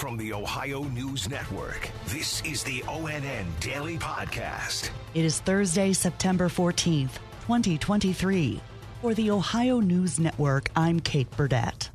From the Ohio News Network, this is the ONN Daily Podcast. It is Thursday, September 14th, 2023. For the Ohio News Network, I'm Kate Burdett.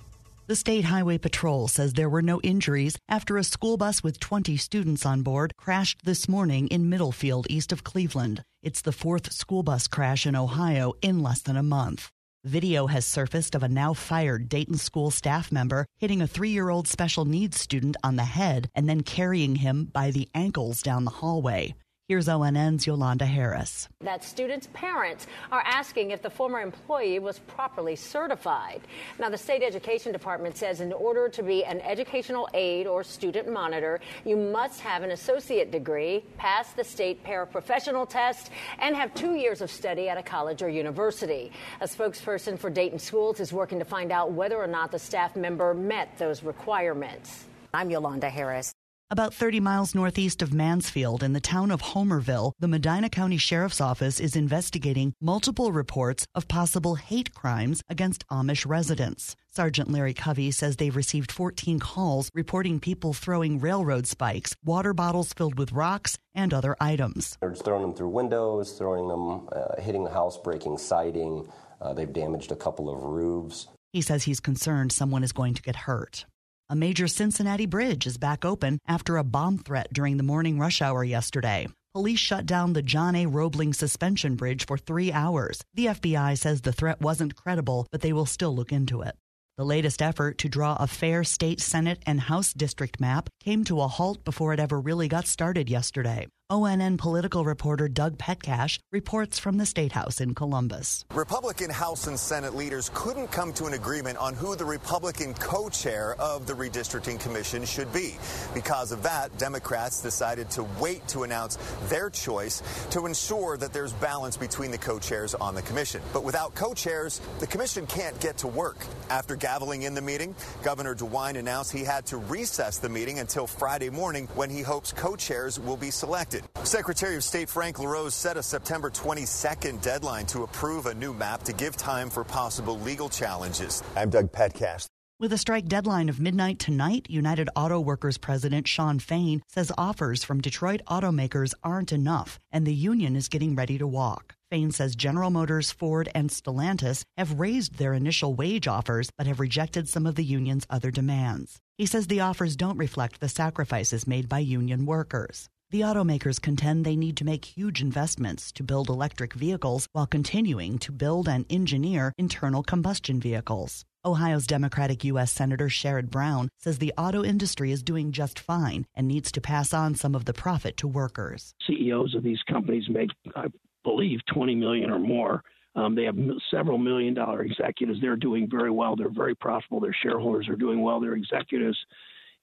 The State Highway Patrol says there were no injuries after a school bus with 20 students on board crashed this morning in Middlefield, east of Cleveland. It's the fourth school bus crash in Ohio in less than a month. Video has surfaced of a now fired Dayton school staff member hitting a three year old special needs student on the head and then carrying him by the ankles down the hallway. Here's ONN's Yolanda Harris. That students' parents are asking if the former employee was properly certified. Now, the state education department says in order to be an educational aide or student monitor, you must have an associate degree, pass the state paraprofessional test, and have two years of study at a college or university. A spokesperson for Dayton Schools is working to find out whether or not the staff member met those requirements. I'm Yolanda Harris. About 30 miles northeast of Mansfield in the town of Homerville, the Medina County Sheriff's Office is investigating multiple reports of possible hate crimes against Amish residents. Sergeant Larry Covey says they've received 14 calls reporting people throwing railroad spikes, water bottles filled with rocks, and other items. They're throwing them through windows, throwing them, uh, hitting the house, breaking siding. Uh, they've damaged a couple of roofs. He says he's concerned someone is going to get hurt. A major Cincinnati bridge is back open after a bomb threat during the morning rush hour yesterday. Police shut down the John A. Roebling suspension bridge for three hours. The FBI says the threat wasn't credible, but they will still look into it. The latest effort to draw a fair state Senate and House district map came to a halt before it ever really got started yesterday. ONN political reporter Doug Petcash reports from the State House in Columbus. Republican House and Senate leaders couldn't come to an agreement on who the Republican co chair of the Redistricting Commission should be. Because of that, Democrats decided to wait to announce their choice to ensure that there's balance between the co chairs on the commission. But without co chairs, the commission can't get to work. After gaveling in the meeting, Governor DeWine announced he had to recess the meeting until Friday morning when he hopes co chairs will be selected elected. Secretary of State Frank LaRose set a September 22nd deadline to approve a new map to give time for possible legal challenges. I'm Doug Petcash. With a strike deadline of midnight tonight, United Auto Workers President Shawn Fain says offers from Detroit automakers aren't enough, and the union is getting ready to walk. Fain says General Motors, Ford, and Stellantis have raised their initial wage offers but have rejected some of the union's other demands. He says the offers don't reflect the sacrifices made by union workers. The automakers contend they need to make huge investments to build electric vehicles while continuing to build and engineer internal combustion vehicles. Ohio's Democratic U.S. Senator Sherrod Brown says the auto industry is doing just fine and needs to pass on some of the profit to workers. CEOs of these companies make, I believe, 20 million or more. Um, they have several million dollar executives. They're doing very well. They're very profitable. Their shareholders are doing well. Their executives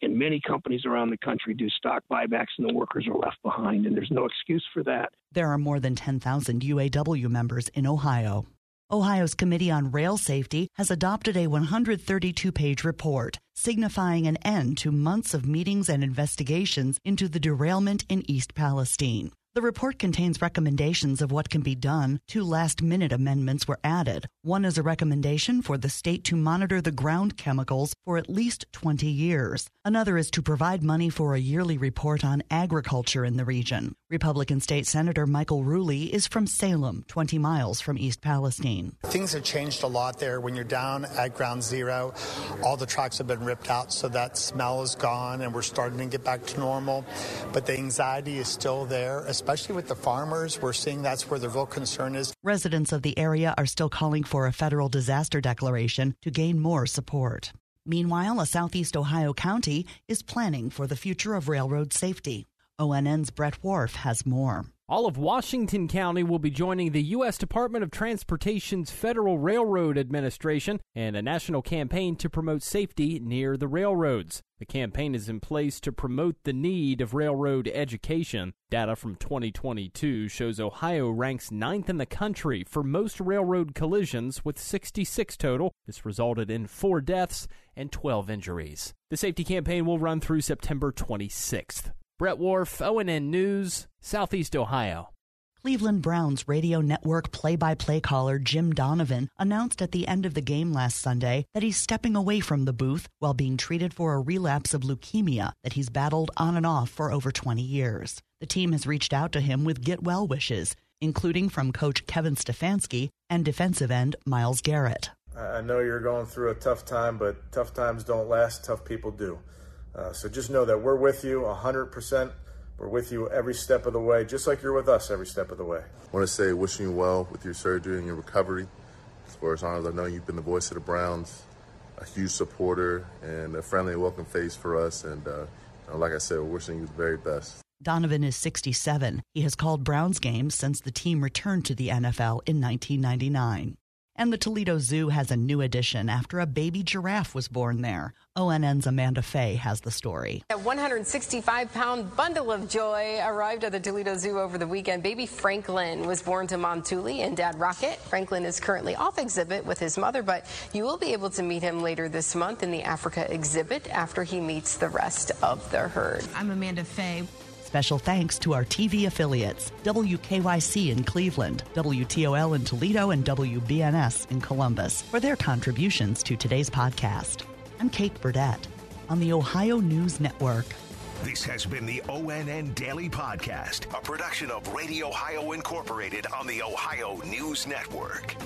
and many companies around the country do stock buybacks, and the workers are left behind, and there's no excuse for that. There are more than 10,000 UAW members in Ohio. Ohio's Committee on Rail Safety has adopted a 132 page report signifying an end to months of meetings and investigations into the derailment in East Palestine. The report contains recommendations of what can be done. Two last minute amendments were added. One is a recommendation for the state to monitor the ground chemicals for at least 20 years. Another is to provide money for a yearly report on agriculture in the region. Republican State Senator Michael Rulli is from Salem, 20 miles from East Palestine. Things have changed a lot there. When you're down at ground zero, all the tracks have been ripped out, so that smell is gone, and we're starting to get back to normal. But the anxiety is still there, especially with the farmers. We're seeing that's where the real concern is. Residents of the area are still calling for a federal disaster declaration to gain more support. Meanwhile, a southeast Ohio county is planning for the future of railroad safety. ONN's Brett Wharf has more. All of Washington County will be joining the U.S. Department of Transportation's Federal Railroad Administration and a national campaign to promote safety near the railroads. The campaign is in place to promote the need of railroad education. Data from 2022 shows Ohio ranks ninth in the country for most railroad collisions with 66 total. This resulted in four deaths and 12 injuries. The safety campaign will run through September 26th. Brett Wharf, ONN News, Southeast Ohio. Cleveland Browns radio network play by play caller Jim Donovan announced at the end of the game last Sunday that he's stepping away from the booth while being treated for a relapse of leukemia that he's battled on and off for over 20 years. The team has reached out to him with get well wishes, including from coach Kevin Stefanski and defensive end Myles Garrett. I know you're going through a tough time, but tough times don't last, tough people do. Uh, so just know that we're with you 100%. We're with you every step of the way, just like you're with us every step of the way. I want to say wishing you well with your surgery and your recovery. As far as honors, I know you've been the voice of the Browns, a huge supporter, and a friendly and welcome face for us. And uh, like I said, we're wishing you the very best. Donovan is 67. He has called Browns games since the team returned to the NFL in 1999. And the Toledo Zoo has a new addition after a baby giraffe was born there. ONN's Amanda Fay has the story. A 165 pound bundle of joy arrived at the Toledo Zoo over the weekend. Baby Franklin was born to Mom Thule and Dad Rocket. Franklin is currently off exhibit with his mother, but you will be able to meet him later this month in the Africa exhibit after he meets the rest of the herd. I'm Amanda Fay. Special thanks to our TV affiliates WKYC in Cleveland, WTOL in Toledo, and WBNS in Columbus for their contributions to today's podcast. I'm Kate Burdett on the Ohio News Network. This has been the ONN Daily Podcast, a production of Radio Ohio Incorporated on the Ohio News Network.